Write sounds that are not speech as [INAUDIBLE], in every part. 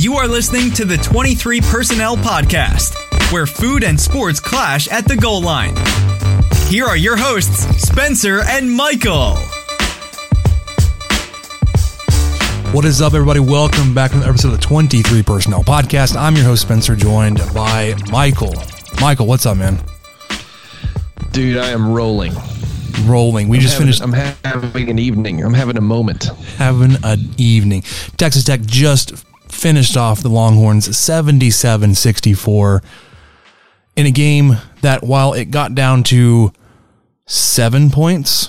You are listening to the 23 Personnel Podcast, where food and sports clash at the goal line. Here are your hosts, Spencer and Michael. What is up, everybody? Welcome back to another episode of the 23 Personnel Podcast. I'm your host, Spencer, joined by Michael. Michael, what's up, man? Dude, I am rolling. Rolling. We I'm just having, finished I'm having an evening. I'm having a moment. having an evening. Texas Tech just finished off the Longhorns 77 64 in a game that, while it got down to seven points,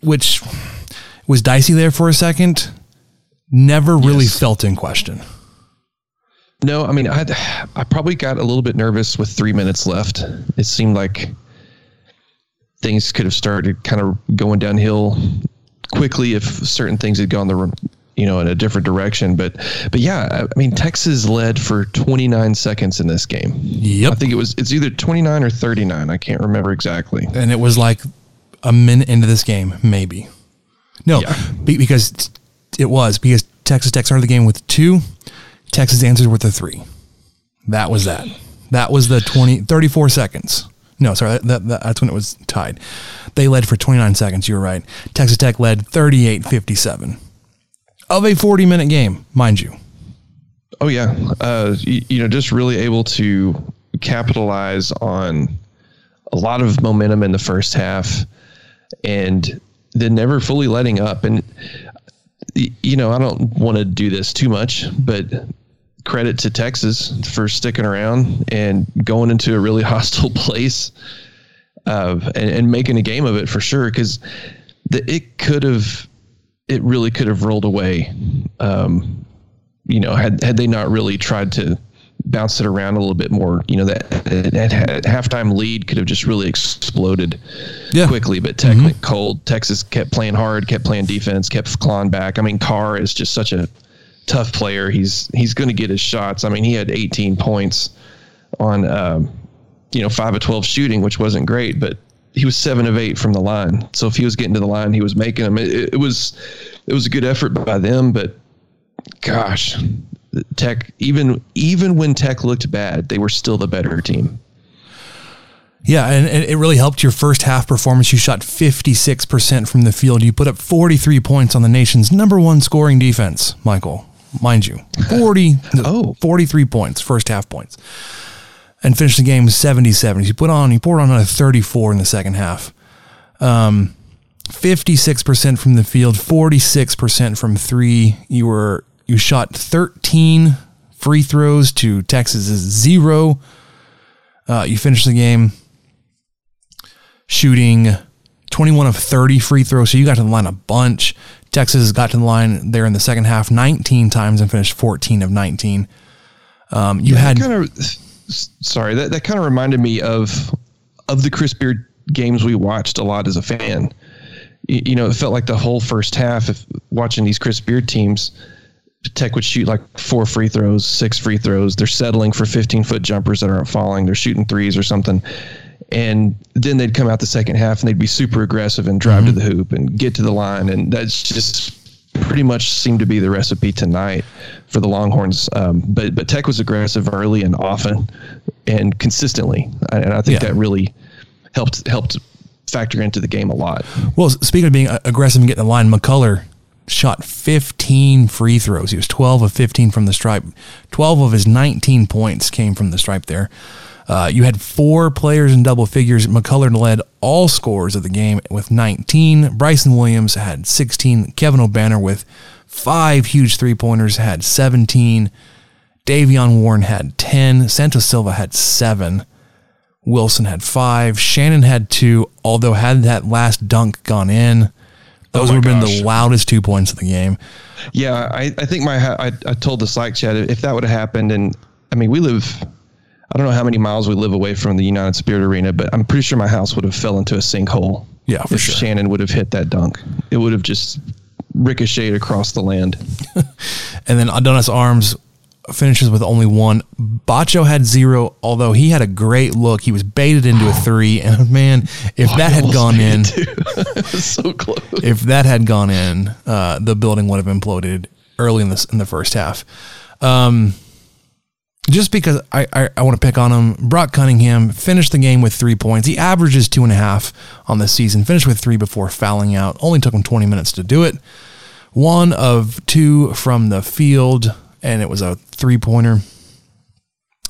which was dicey there for a second, never really Yes. felt in question. No, I mean, I I probably got a little bit nervous with three minutes left. It seemed like things could have started kind of going downhill quickly if certain things had gone the you know in a different direction. But but yeah, I- I mean, Texas led for 29 seconds in this game. Yep. I think it was it's either 29 or 39. I can't remember exactly. and it was like a minute into this game, maybe. No, Yeah. because it was because Texas Tech started the game with two. Texas answered with a three. That was that. That was the 20, 34 seconds. No, sorry, that, that, that- that's when it was tied. They led for 29 seconds. You were right. Texas Tech led 38 57 of a 40 minute game, mind you. Oh yeah, uh, you, you know, just really able to capitalize on a lot of momentum in the first half, and then never fully letting up. And you know, I don't want to do this too much, but credit to Texas for sticking around and going into a really [LAUGHS] hostile place, uh, and, and making a game of it for sure. Because it could have, it really could have rolled away. Um, you know, had had they not really tried to bounce it around a little bit more, you know, that, that, halftime lead could have just really exploded Yeah. quickly. But Tech went cold. Texas kept playing hard, kept playing defense, kept clawing back. I mean, Carr is just such a tough player. He's he's going to get his shots. I mean, he had 18 points on, um, you know, five of 12 shooting, which wasn't great, but he was seven of eight from the line. So if he was getting to the line, he was making them. It, it was it was a good effort by them, but gosh, Tech even even when Tech looked bad, they were still the better team. Yeah, and, and it really helped your first half performance. You shot 56% from the field. You put up 43 points on the nation's number one scoring defense, Michael. Mind you, [LAUGHS] 40, Oh. 43 points, first half points. And finished the game 77. You put on, you poured on another 34 in the second half. Um, 56% from the field, 46% from three. You were, you shot 13 free throws to Texas's zero. Uh, you finished the game shooting 21 of 30 free throws. So you got to the line a bunch. Texas got to the line there in the second half 19 times and finished 14 of 19. Um, you had kind of sorry that, that kind of reminded me of of the Chris Beard games we watched a lot as a fan. You, you know, it felt like the whole first half of watching these Chris Beard teams. Tech would shoot like four free throws, six free throws. They're settling for 15 foot jumpers that aren't falling. They're shooting threes or something. And then they'd come out the second half and they'd be super aggressive and drive to mm-hmm. the hoop and get to the line. And that's just pretty much seemed to be the recipe tonight for the Longhorns. Um, but but Tech was aggressive early and often and consistently, and I think Yeah. that really helped helped factor into the game a lot. Well, speaking of being aggressive and getting the line, McCullar shot 15 free throws. He was 12 of 15 from the stripe. 12 of his 19 points came from the stripe there. Uh, you had four players in double figures. McCullar led all scorers of the game with 19. Bryson Williams had 16. Kevin Obanor with five huge three pointers had 17. Davion Warren had 10. Santos Silva had seven. Wilson had five. Shannon had two, although had that last dunk gone in, Those Oh would have been the loudest two points of the game. Yeah, I, I think my I, I told the Slack chat if that would have happened, and I mean we live, I don't know how many miles we live away from the United Spirit Arena, but I'm pretty sure my house would have fell into a sinkhole. Yeah, for if sure. Shannon would have hit that dunk, it would have just ricocheted across the land. [LAUGHS] And then Adonis Arms finishes with only one. Batcho had zero, although he had a great look. He was baited into a three, and [LAUGHS] man, if that had gone in, it It was so close. if that had gone in, uh, the building would have imploded early in this in the first half. Um, just because I, I, I want to pick on him, Brock Cunningham finished the game with three points. He averages two and a half on the season. Finished with three before fouling out. Only took him twenty minutes to do it. One of two from the field, and it was a three pointer.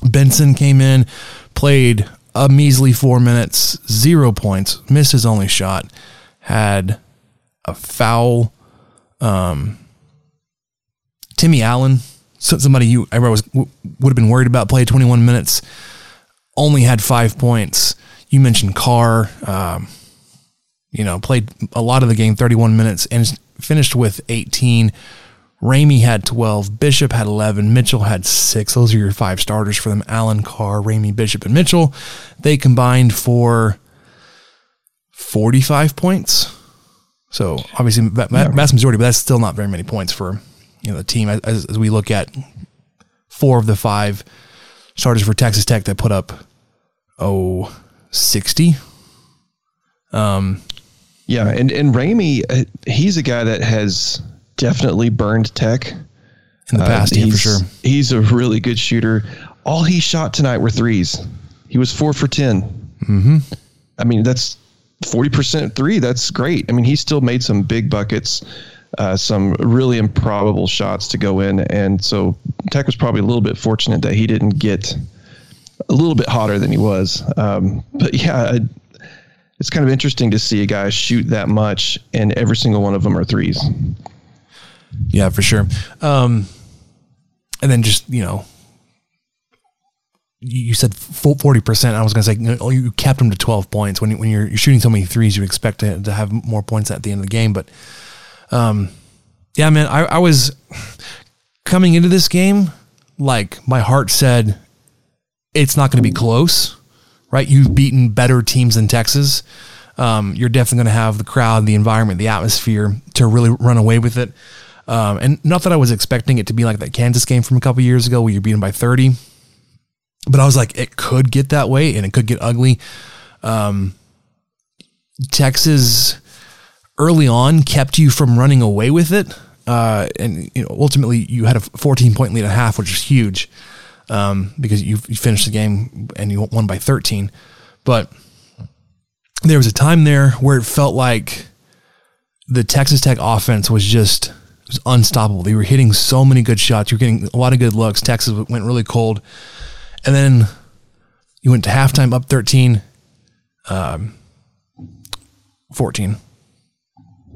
Benson came in, played a measly four minutes, zero points, missed his only shot, had a foul. Um, Timmy Allen, somebody you everybody was w- would have been worried about, played 21 minutes, only had five points. You mentioned Carr, um, you know, played a lot of the game, 31 minutes, and finished with 18. Ramey had 12, Bishop had 11, Mitchell had six. Those are your five starters for them Allen, Carr, Ramey, Bishop, and Mitchell. They combined for 45 points. So obviously, va- va- vast majority, but that's still not very many points for you know the team. As, as we look at four of the five starters for Texas Tech that put up oh 60. Yeah, and and Ramey, uh, he's a guy that has definitely burned Tech in the Uh, past, yeah, for he's- sure. He's a really good shooter. All he shot tonight were threes. He was four for 10. Mm-hmm. I mean, that's 40% three. That's great. I mean, he still made some big buckets, uh, some really improbable shots to go in. And so Tech was probably a little bit fortunate that he didn't get a little bit hotter than he was. Um, but yeah, it's kind of interesting to see a guy shoot that much, and every single one of them are threes. Yeah, for sure. Um, and then just you know, you said forty percent. I was going to say, you, kept them to twelve points. When you, when you're, you're shooting so many threes, you expect to, to have more points at the end of the game. But, um, yeah, man, I, I was coming into this game like my heart said, it's not going to be close, right? You've beaten better teams than Texas. Um, you're definitely going to have the crowd, the environment, the atmosphere to really run away with it. Um, and not that I was expecting it to be like that Kansas game from a couple years ago where you're beaten by 30, but I was like, it could get that way and it could get ugly. Um, Texas early on kept you from running away with it. Uh, and you know, ultimately you had a 14 point lead at half, which is huge um, because you, you finished the game and you won by 13. But there was a time there where it felt like the Texas Tech offense was just was unstoppable. They were hitting so many good shots. You were getting a lot of good looks. Texas went really cold. And then you went to halftime up 13, um, 14.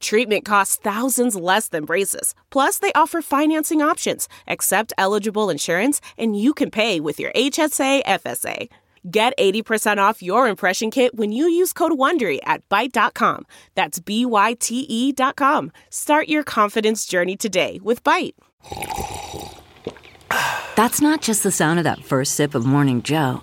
Treatment costs thousands less than braces. Plus, they offer financing options, accept eligible insurance, and you can pay with your HSA FSA. Get 80% off your impression kit when you use code WONDERY at Byte.com. That's B-Y-T-E dot com. Start your confidence journey today with Byte. That's not just the sound of that first sip of Morning Joe.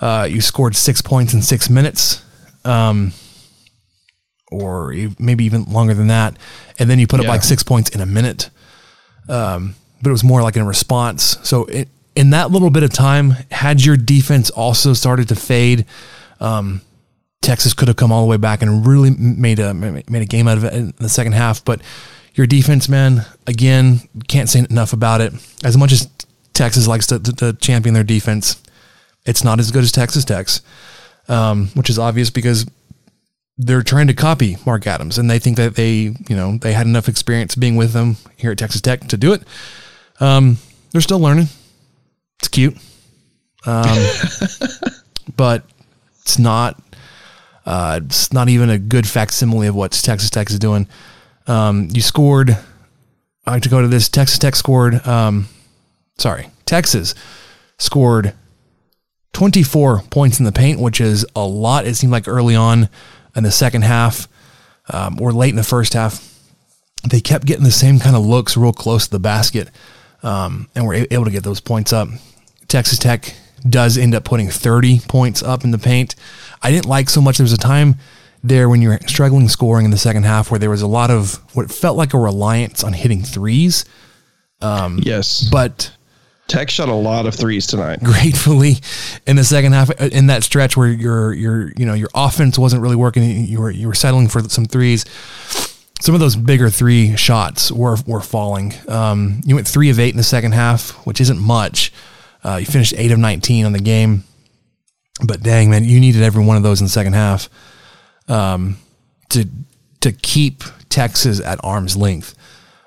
Uh, you scored six points in six minutes, um, or maybe even longer than that, and then you put up like six points in a minute. Um, but it was more like in response. So it, in that little bit of time, had your defense also started to fade, um, Texas could have come all the way back and really made a made a game out of it in the second half. But your defense, man, again, can't say enough about it. As much as Texas likes to, to, to champion their defense, it's not as good as Texas Tech's, um, which is obvious because they're trying to copy Mark Adams, and they think that they, you know, they had enough experience being with them here at Texas Tech to do it. Um, they're still learning. It's cute, um, [LAUGHS] but it's not. Uh, it's not even a good facsimile of what Texas Tech is doing. Um, you scored. I like to go to this. Texas Tech scored. Um, sorry, Texas scored 24 points in the paint, which is a lot. It seemed like early on in the second half um, or late in the first half, they kept getting the same kind of looks real close to the basket um, and were able to get those points up. Texas Tech does end up putting 30 points up in the paint. I didn't like so much. There was a time there when you were struggling scoring in the second half where there was a lot of what felt like a reliance on hitting threes. Um, yes. But Tech shot a lot of threes tonight. Gratefully, in the second half, uh, in that stretch where your your you know your offense wasn't really working, you were you were settling for some threes. Some of those bigger three shots were were falling. Um, you went three of eight in the second half, which isn't much. Uh, you finished eight of nineteen on the game, but dang man, you needed every one of those in the second half um, to to keep Texas at arm's length.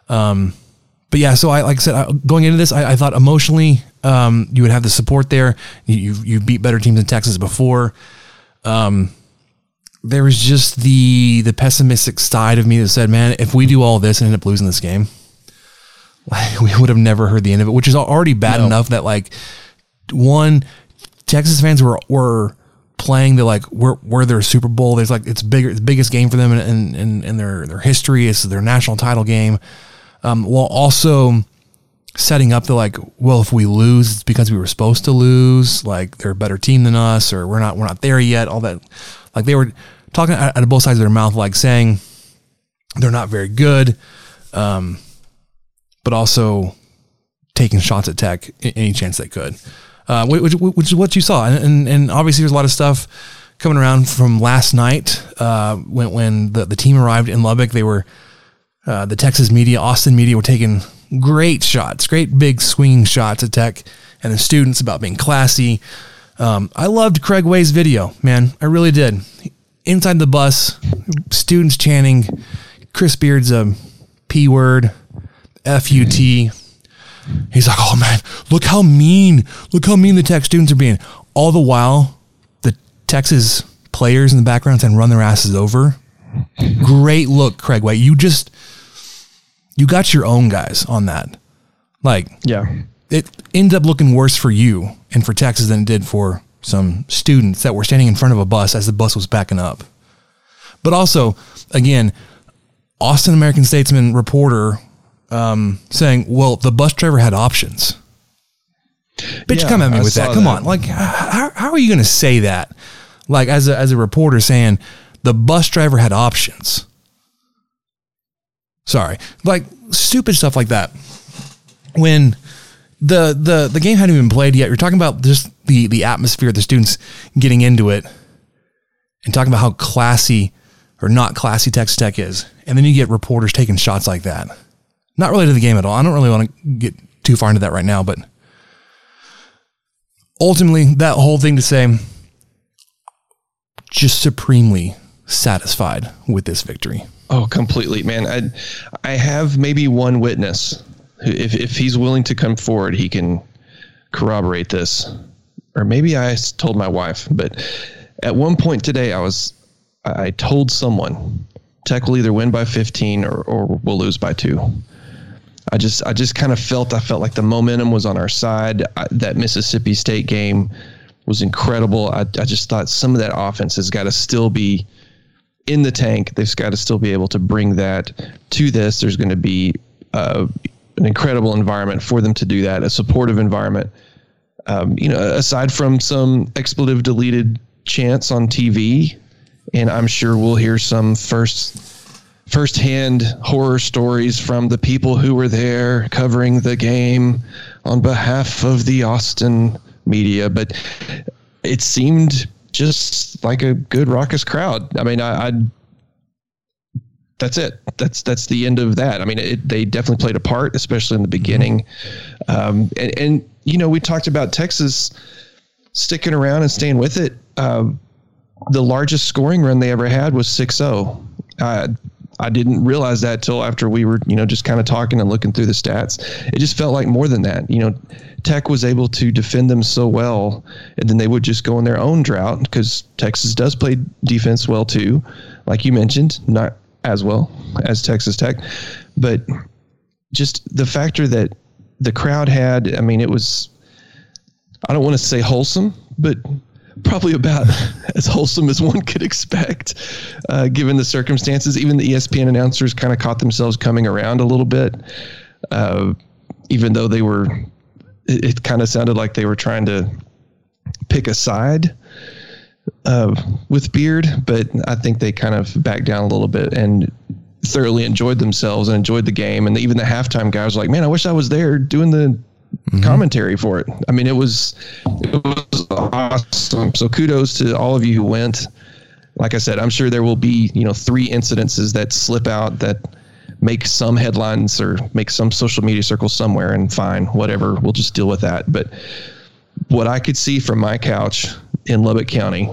Um, but yeah, so I like I said, going into this, I, I thought emotionally um, you would have the support there. You you beat better teams in Texas before. Um, there was just the the pessimistic side of me that said, "Man, if we do all this and end up losing this game, [LAUGHS] we would have never heard the end of it." Which is already bad no. enough that like one Texas fans were were playing the like we're, we're their Super Bowl. There's like it's bigger, the biggest game for them in, in, in their their history. It's their national title game um, while also setting up the like, well, if we lose, it's because we were supposed to lose. Like they're a better team than us, or we're not we're not there yet. All that, like they were talking out of both sides of their mouth, like saying they're not very good, um, but also taking shots at Tech any chance they could, uh, which, which, is what you saw, and, and, and obviously there's a lot of stuff coming around from last night uh, when when the the team arrived in Lubbock. They were uh, the Texas media, Austin media were taking great shots, great big swinging shots at Tech and the students about being classy. Um, I loved Craig Way's video, man. I really did. Inside the bus, students chanting Chris Beard's a P word, F U T. He's like, oh man, look how mean, look how mean the Tech students are being. All the while, the Texas players in the background saying run their asses over. Great look, Craig Way. You just you got your own guys on that. Like, yeah, it ended up looking worse for you and for Texas than it did for some students that were standing in front of a bus as the bus was backing up. But also, again, Austin American Statesman reporter um, saying, "Well, the bus driver had options." Bitch, yeah, come at me I with that. Come that. on, like, how, how are you going to say that? Like, as a as a reporter saying, the bus driver had options. Sorry, like stupid stuff like that. When the the the game hadn't even played yet, you're talking about just the the atmosphere, the students getting into it, and talking about how classy or not classy Texas Tech is, and then you get reporters taking shots like that. Not related to the game at all. I don't really want to get too far into that right now, but ultimately, that whole thing to say, just supremely satisfied with this victory. Oh, completely, man. I I have maybe one witness. If if he's willing to come forward, he can corroborate this. Or maybe I told my wife, but at one point today, I was I told someone Tech will either win by 15 or or we'll lose by two. I just I just kind of felt I felt like the momentum was on our side. I, that Mississippi State game was incredible. I I just thought some of that offense has got to still be in the tank. They've got to still be able to bring that to this. There's going to be uh, an incredible environment for them to do that, a supportive environment. Um, you know, aside from some expletive deleted chants on TV, and I'm sure we'll hear some first firsthand horror stories from the people who were there covering the game on behalf of the Austin media, but it seemed just like a good raucous crowd. I mean, I, I that's it. That's that's the end of that. I mean, it, they definitely played a part, especially in the beginning. Um, and, and you know, we talked about Texas sticking around and staying with it. Uh, the largest scoring run they ever had was 6-0. Uh, I didn't realize that till after we were, you know, just kind of talking and looking through the stats. It just felt like more than that. You know, Tech was able to defend them so well, and then they would just go on their own drought because Texas does play defense well too, like you mentioned, not as well as Texas Tech, but just the factor that the crowd had. I mean, it was. I don't want to say wholesome, but probably about [LAUGHS] as wholesome as one could expect, uh, given the circumstances. Even the ESPN announcers kind of caught themselves coming around a little bit, uh, even though they were. It, it kind of sounded like they were trying to pick a side uh, with Beard, but I think they kind of backed down a little bit and thoroughly enjoyed themselves and enjoyed the game. And even the halftime guys were like, "Man, I wish I was there doing the." Mm-hmm. commentary for it. I mean, it was it was awesome. So kudos to all of you who went. Like I said, I'm sure there will be you know three incidences that slip out that make some headlines or make some social media circle somewhere, and fine, whatever. We'll just deal with that. But what I could see from my couch in Lubbock County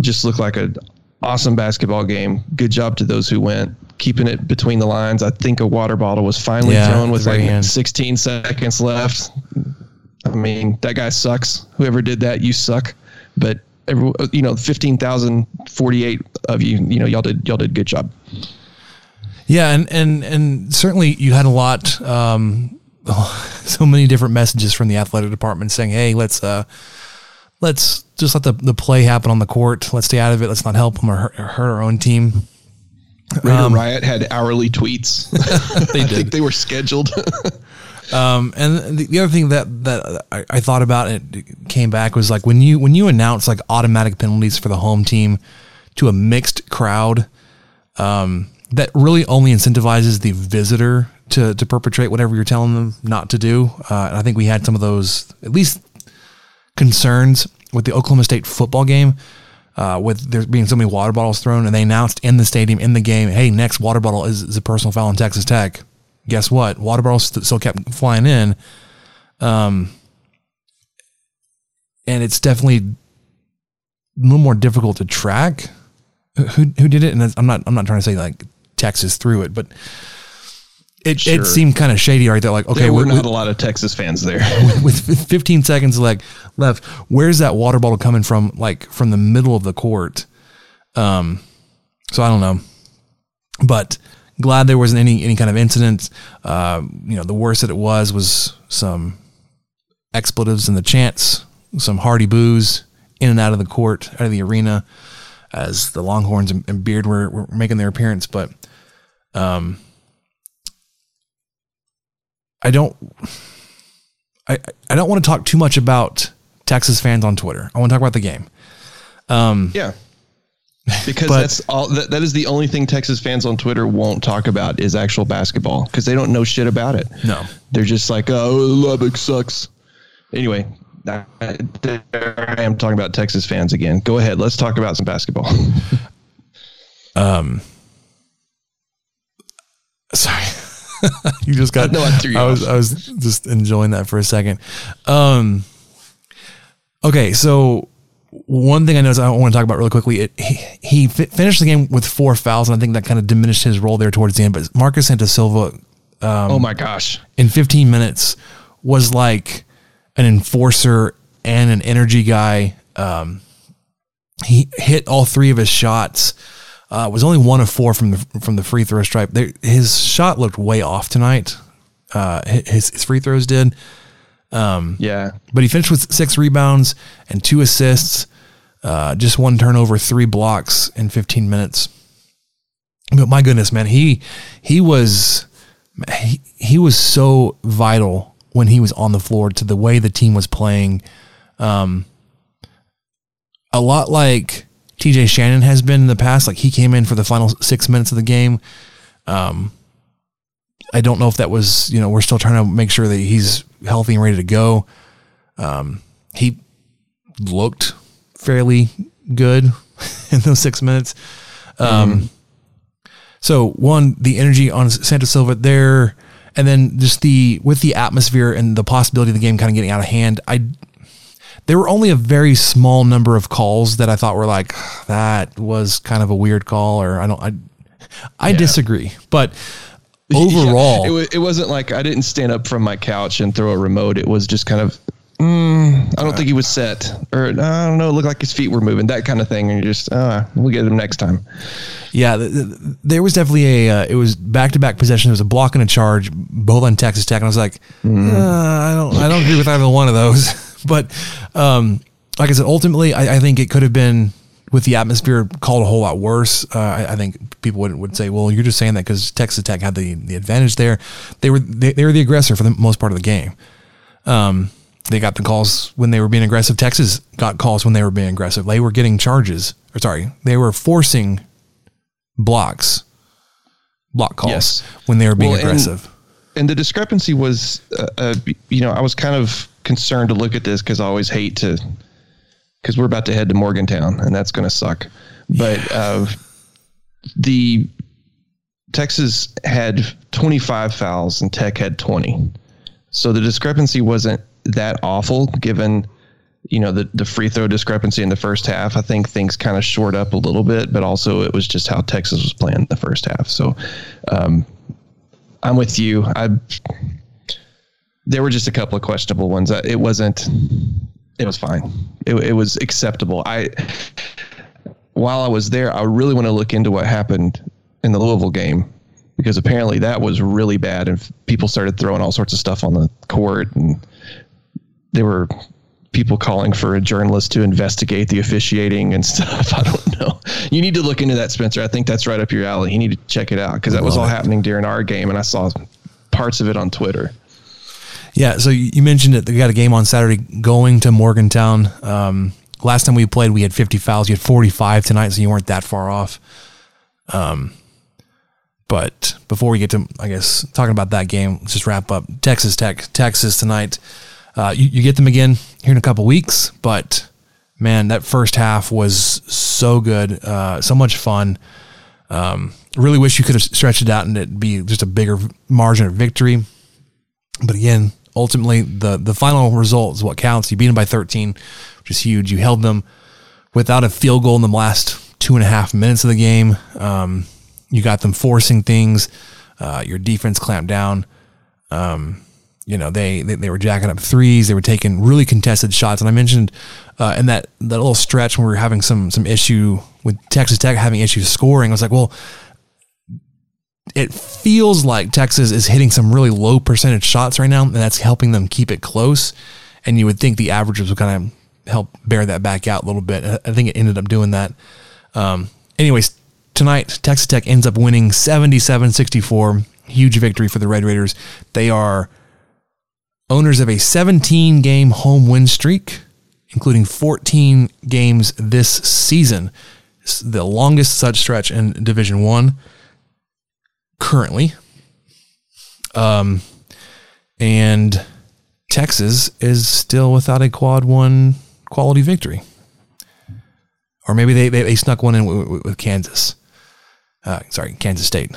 just looked like an awesome basketball game. Good job to those who went keeping it between the lines. I think a water bottle was finally Yeah, thrown with like end. 16 seconds left. I mean, that guy sucks. Whoever did that, you suck. But every, you know, 15,048 of you, you know, y'all did y'all did good job. Yeah, and and and certainly you had a lot, um, [LAUGHS] so many different messages from the athletic department saying, "Hey, let's uh, let's just let the the play happen on the court. Let's stay out of it. Let's not help them or hurt, or hurt our own team." Raider Um, Riot had hourly tweets. [LAUGHS] [LAUGHS] They I did. think they were scheduled. Um, and the, the other thing that that I, I thought about and it came back was like when you when you announce like automatic penalties for the home team to a mixed crowd, um, that really only incentivizes the visitor to to perpetrate whatever you're telling them not to do. Uh, and I think we had some of those at least concerns with the Oklahoma State football game. Uh, with there being so many water bottles thrown, and they announced in the stadium in the game, "Hey, next water bottle is, is a personal foul in Texas Tech." Guess what? Water bottles st- still kept flying in, um, and it's definitely a little more difficult to track who who did it. And I'm not I'm not trying to say like Texas through it, but it Sure. it seemed kind of shady right there. Like okay, there were we- not a lot of Texas fans there. [LAUGHS] with 15 seconds like left, where's that water bottle coming from? Like from the middle of the court. Um, so I don't know, but glad there wasn't any any kind of incident. Uh, you know, the worst that it was was some expletives in the chants, some hearty boos in and out of the court, out of the arena, as the Longhorns and, and Beard were, were making their appearance. But um, I don't. I, I don't want to talk too much about Texas fans on Twitter. I want to talk about the game. Um, yeah. [LAUGHS] Because But- that's all that, that is the only thing Texas fans on Twitter won't talk about is actual basketball because they don't know shit about it. No. They're just like, oh, Lubbock sucks. Anyway, I, I am talking about Texas fans again. Go ahead. Let's talk about some basketball. [LAUGHS] Um, sorry, [LAUGHS] you just got. No, I you was off. I was just enjoying that for a second. Um, okay, so one thing I noticed I want to talk about really quickly. It, he he fi- finished the game with four fouls, and I think that kind of diminished his role there towards the end. But Marcus Santos-Silva um, oh my gosh. in 15 minutes was like an enforcer and an energy guy. Um, he hit all three of his shots. Uh, was only one of four from the from the free throw stripe. There, his shot looked way off tonight. Uh, his, his free throws did. Um, Yeah. but he finished with six rebounds and two assists, uh, just one turnover, three blocks in 15 minutes. But my goodness, man, he he was he, he was so vital when he was on the floor to the way the team was playing. Um, a lot like TJ Shannon has been in the past. Like he came in for the final six minutes of the game. Um, I don't know if that was, you know, we're still trying to make sure that he's healthy and ready to go. Um, he looked fairly good [LAUGHS] in those six minutes. Um, mm-hmm. So one, the energy on Santos-Silva there, and then just the with the atmosphere and the possibility of the game kind of getting out of hand. I there were only a very small number of calls that I thought were like that was kind of a weird call, or I don't. I I yeah. disagree, but [LAUGHS] overall, yeah, it, it wasn't like I didn't stand up from my couch and throw a remote. It was just kind of Mm, I don't think he was set, or I don't know. It looked like his feet were moving, that kind of thing. And you just, uh, we'll get him next time. Yeah, the, the, there was definitely a. Uh, it was back to back possession. There was a block and a charge, both on Texas Tech, and I was like, mm. uh, I don't, I don't agree with either one of those. [LAUGHS] but, um, like I said, ultimately, I, I, think it could have been with the atmosphere called a whole lot worse. Uh, I, I, think people would, would say, well, you're just saying that because Texas Tech had the the advantage there. They were they, they were the aggressor for the most part of the game. Um, they got the calls when they were being aggressive. Texas got calls when they were being aggressive. They were getting charges, or sorry, they were forcing blocks, block calls yes. when they were being well, aggressive. And, the discrepancy was, uh, uh, you know, I was kind of concerned to look at this because I always hate to, because we're about to head to Morgantown and that's going to suck. But uh, the Texas had 25 fouls and Tech had 20. So the discrepancy wasn't that awful given you know the the free throw discrepancy in the first half. I think things kind of short up a little bit, but also it was just how Texas was playing the first half. So um, I'm with you. I there were just a couple of questionable ones. Uh, it wasn't. It was fine. It, it was acceptable. I while I was there, I really want to look into what happened in the Louisville game because apparently that was really bad and people started throwing all sorts of stuff on the court and they were people calling for a journalist to investigate the officiating and [LAUGHS] stuff. I don't know. You need to look into that, Spencer. I think that's right up your alley. You need to check it out because that was all it. happening during our game, and I saw parts of it on Twitter. Yeah, so you mentioned it. They got a game on Saturday going to Morgantown. Um, last time we played, we had 50 fouls. You had 45 tonight, so you weren't that far off. Um, but before we get to, I guess, talking about that game, let's just wrap up. Texas Tech, Texas tonight. Uh, you, you, get them again here in a couple weeks, but man, that first half was so good, uh, so much fun. Um, really wish you could have stretched it out and it be just a bigger margin of victory. But again, ultimately, the the final result is what counts. You beat them by 13, which is huge. You held them without a field goal in the last two and a half minutes of the game. Um, you got them forcing things. Uh, your defense clamped down. Um, you know, they, they, they were jacking up threes. They were taking really contested shots. And I mentioned uh, in that that little stretch when we were having some some issue with Texas Tech having issues scoring. I was like, well, it feels like Texas is hitting some really low percentage shots right now, and that's helping them keep it close. And you would think the averages would kind of help bear that back out a little bit. I think it ended up doing that. Um, anyways, tonight, Texas Tech ends up winning 77 64. Huge victory for the Red Raiders. They are owners of a 17 game home win streak, including 14 games this season. It's the longest such stretch in Division One currently. Um, and Texas is still without a quad one quality victory. Or maybe they, they, they snuck one in with, with Kansas. Uh, sorry, Kansas State.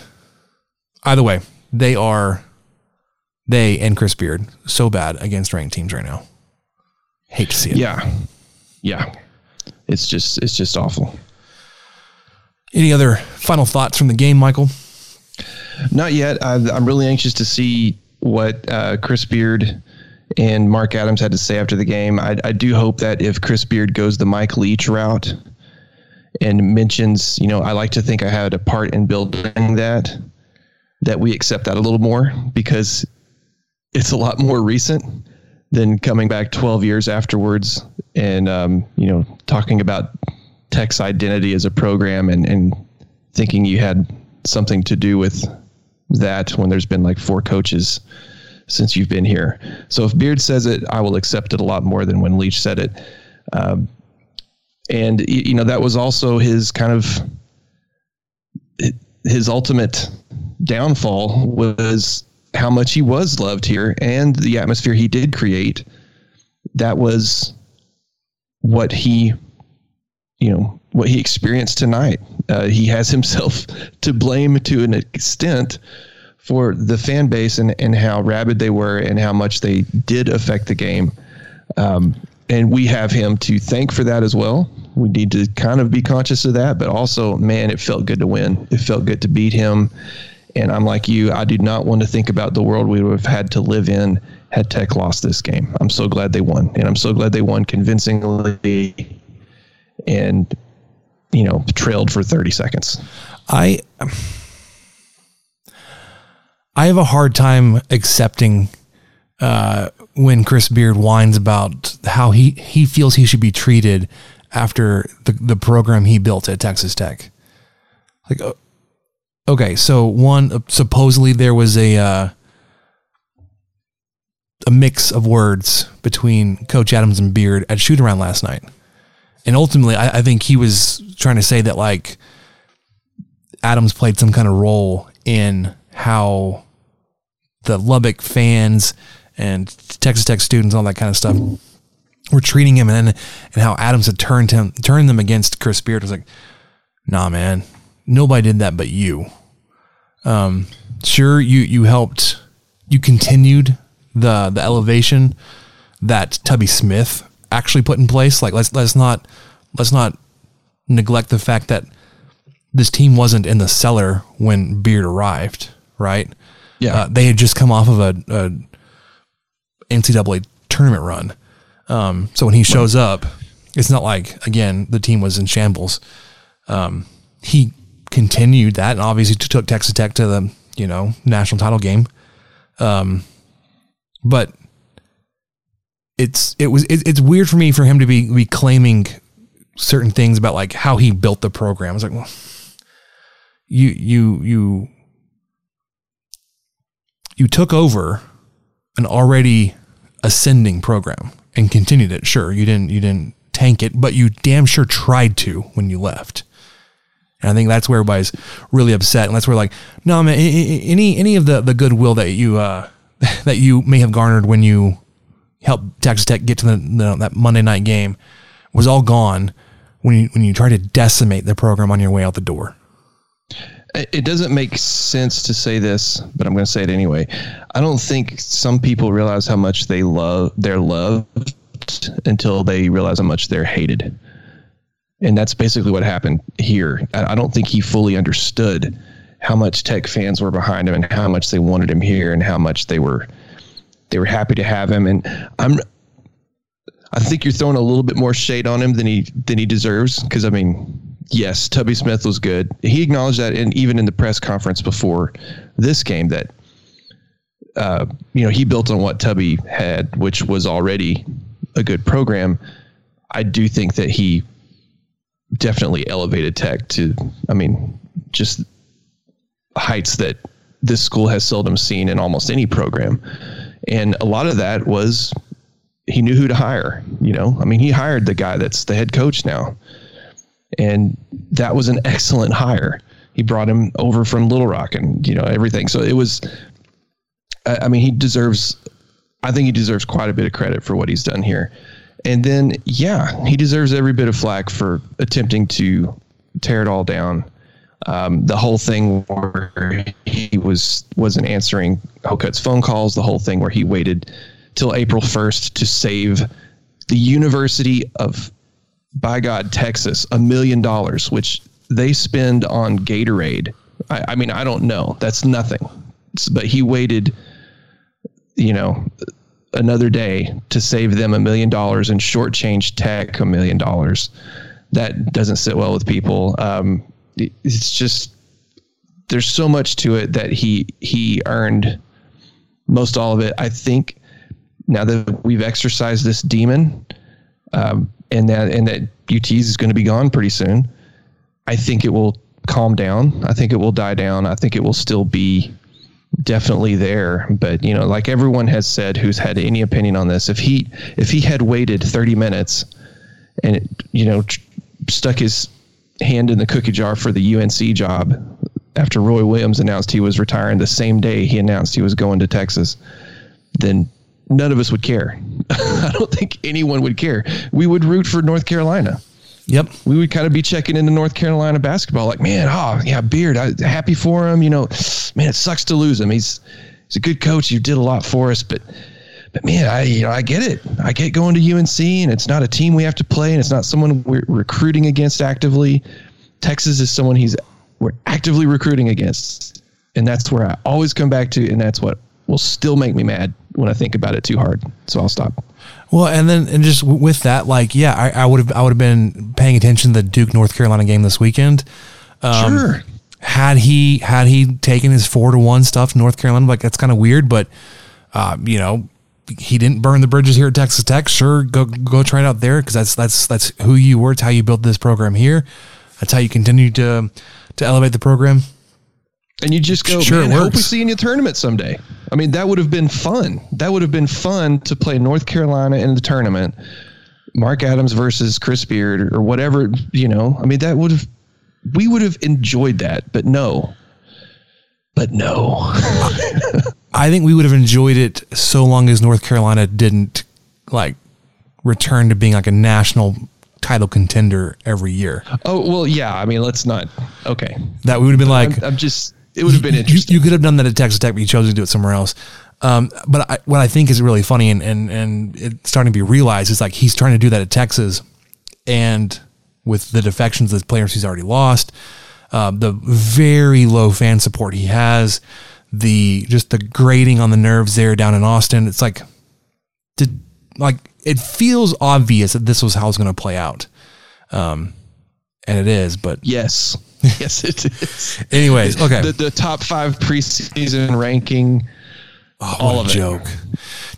Either way, they are they and Chris Beard so bad against ranked teams right now. Hate to see it. Yeah, yeah. It's just it's just awful. Any other final thoughts from the game, Michael? Not yet. I'm really anxious to see what uh, Chris Beard and Mark Adams had to say after the game. I, I do hope that if Chris Beard goes the Mike Leach route and mentions, you know, I like to think I had a part in building that, that we accept that a little more because it's a lot more recent than coming back 12 years afterwards and um, you know talking about tech's identity as a program and, and thinking you had something to do with that when there's been like four coaches since you've been here. So if beard says it i will accept it a lot more than when leach said it. Um, and you know that was also his kind of his ultimate downfall was how much he was loved here and the atmosphere he did create. That was what he, you know, what he experienced tonight. Uh, he has [LAUGHS] himself to blame to an extent for the fan base and, and how rabid they were and how much they did affect the game. Um, and we have him to thank for that as well. We need to kind of be conscious of that, but also, man, it felt good to win. It felt good to beat him. And I'm like you, I do not want to think about the world we would have had to live in had Tech lost this game. I'm so glad they won. And I'm so glad they won convincingly and, you know, trailed for 30 seconds. I. I have a hard time accepting uh, when Chris Beard whines about how he, he feels he should be treated after the, the program he built at Texas Tech. Like, uh, okay, so one, supposedly there was a, uh, a mix of words between Coach Adams and Beard at shoot around last night. And ultimately, I, I think he was trying to say that, like, Adams played some kind of role in how the Lubbock fans and Texas Tech students, all that kind of stuff, were treating him, and and how Adams had turned him turned them against Chris Beard. It was like, nah, man, nobody did that but you. Um, sure, you you helped, you continued the the elevation that Tubby Smith actually put in place. Like let's let's not let's not neglect the fact that this team wasn't in the cellar when Beard arrived, right? Yeah, uh, they had just come off of a, a NCAA tournament run. Um, so when he shows up, it's not like again the team was in shambles. Um, he continued that and obviously took Texas Tech to the you know national title game. Um, but it's it was it, it's weird for me for him to be be claiming certain things about like how he built the program. I was like, well, you you you you took over an already ascending program and continued it. Sure, you didn't you didn't tank it, but you damn sure tried to when you left. And I think that's where everybody's really upset, and that's where like, no man, any any of the the goodwill that you uh, [LAUGHS] that you may have garnered when you helped Texas Tech get to the, the, that Monday night game was all gone when you when you try to decimate the program on your way out the door. It doesn't make sense to say this, but I'm going to say it anyway. I don't think some people realize how much they love they're loved until they realize how much they're hated. And that's basically what happened here. I don't think he fully understood how much Tech fans were behind him and how much they wanted him here and how much they were they were happy to have him. And I'm I think you're throwing a little bit more shade on him than he than he deserves because I mean yes, Tubby Smith was good. He acknowledged that, and even in the press conference before this game, that uh, you know he built on what Tubby had, which was already a good program. I do think that he definitely elevated Tech to, I mean, just heights that this school has seldom seen in almost any program, and a lot of that was he knew who to hire. You know, I mean, he hired the guy that's the head coach now and that was an excellent hire. He brought him over from Little Rock and you know everything. So it was. I, I mean, he deserves. I think he deserves quite a bit of credit for what he's done here. And then, yeah, he deserves every bit of flack for attempting to tear it all down. Um, the whole thing where he was wasn't answering Hocutt's phone calls. The whole thing where he waited till April first to save the University of by God, Texas, a million dollars, which they spend on Gatorade. I, I mean, I don't know. That's nothing. But he waited, you know, another day to save them a million dollars and shortchange Tech a million dollars. That doesn't sit well with people. Um, it's just there's so much to it that he he earned most all of it. I think now that we've exercised this demon, um, and that and that UTs is going to be gone pretty soon. I think it will calm down. I think it will die down. I think it will still be definitely there. But you know, like everyone has said, who's had any opinion on this, if he if he had waited 30 minutes and it, you know tr- stuck his hand in the cookie jar for the UNC job after Roy Williams announced he was retiring the same day he announced he was going to Texas, then none of us would care. [LAUGHS] I don't think anyone would care. We would root for North Carolina. Yep. We would kind of be checking into North Carolina basketball, like, man, oh yeah, Beard, I happy for him. You know, man, it sucks to lose him. He's he's a good coach. You did a lot for us, but but man, I you know I get it. I get going to UNC, and it's not a team we have to play, and it's not someone we're recruiting against actively. Texas is someone he's we're actively recruiting against, and that's where I always come back to, and that's what will still make me mad when I think about it too hard. So I'll stop. Well, and then and just with that, like, yeah, I, I would have I would have been paying attention to the Duke North Carolina game this weekend. Um, sure. Had he had he taken his four to one stuff North Carolina, like that's kind of weird, but uh, you know, he didn't burn the bridges here at Texas Tech. Sure, go go try it out there because that's that's that's who you were. It's how you built this program here. That's how you continue to to elevate the program. And you just go, sure, man, I hope we see you in the tournament someday. I mean, that would have been fun. That would have been fun to play North Carolina in the tournament. Mark Adams versus Chris Beard or whatever, you know. I mean, that would have we would have enjoyed that, but no. But no. [LAUGHS] I think we would have enjoyed it so long as North Carolina didn't like return to being like a national title contender every year. Oh well, yeah. I mean, let's not. Okay, that we would have been like. I'm, I'm just it would have been interesting. You, you, could have done that at Texas Tech, but you chose to do it somewhere else. Um, but I, what I think is really funny and, and, and it's starting to be realized is like he's trying to do that at Texas and with the defections of the players he's already lost, uh, the very low fan support he has, the just the grating on the nerves there down in Austin. It's like, did like it feels obvious that this was how it's going to play out. Um, and it is, but yes, [LAUGHS] yes, it is. Anyways, okay. The, the top five preseason ranking. Oh, all of a joke.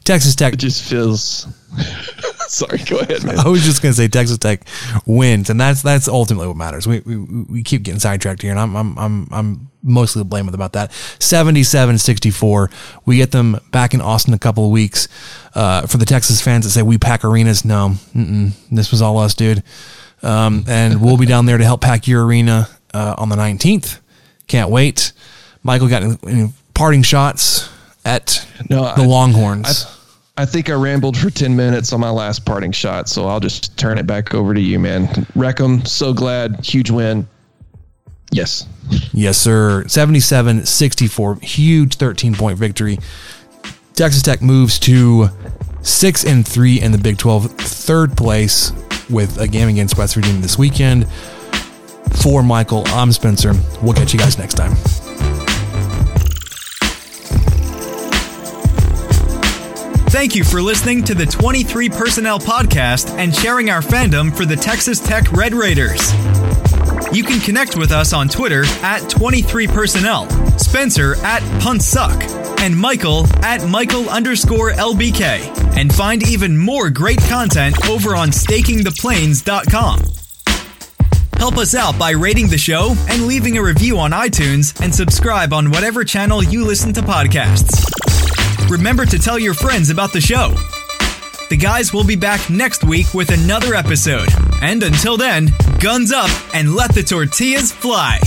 Texas Tech it just feels. [LAUGHS] Sorry, go ahead. Man. I was just gonna say Texas Tech wins, and that's that's ultimately what matters. We we, we keep getting sidetracked here, and I'm I'm I'm I'm mostly to blame about that. 77-64. We get them back in Austin a couple of weeks. Uh, for the Texas fans that say we pack arenas, no, this was all us, dude. Um, and we'll be down there to help pack your arena uh, on the 19th. Can't wait. Michael got parting shots at no, the I, Longhorns. I, I, think I rambled for 10 minutes on my last parting shot, so I'll just turn it back over to you, man. Wreck so glad. Huge win. Yes. Yes, sir. 77 64. Huge 13 point victory. Texas Tech moves to six and three in the Big 12, third place with a game against West Virginia this weekend. For Michael, I'm Spencer. We'll catch you guys next time. Thank you for listening to the 23 Personnel Podcast and sharing our fandom for the Texas Tech Red Raiders. You can connect with us on Twitter at 23personnel, Spencer at Puntsuck, and Michael at Michael underscore LBK. And find even more great content over on stakingtheplains.com. Help us out by rating the show and leaving a review on iTunes and subscribe on whatever channel you listen to podcasts. Remember to tell your friends about the show. The guys will be back next week with another episode. And until then, guns up and let the tortillas fly.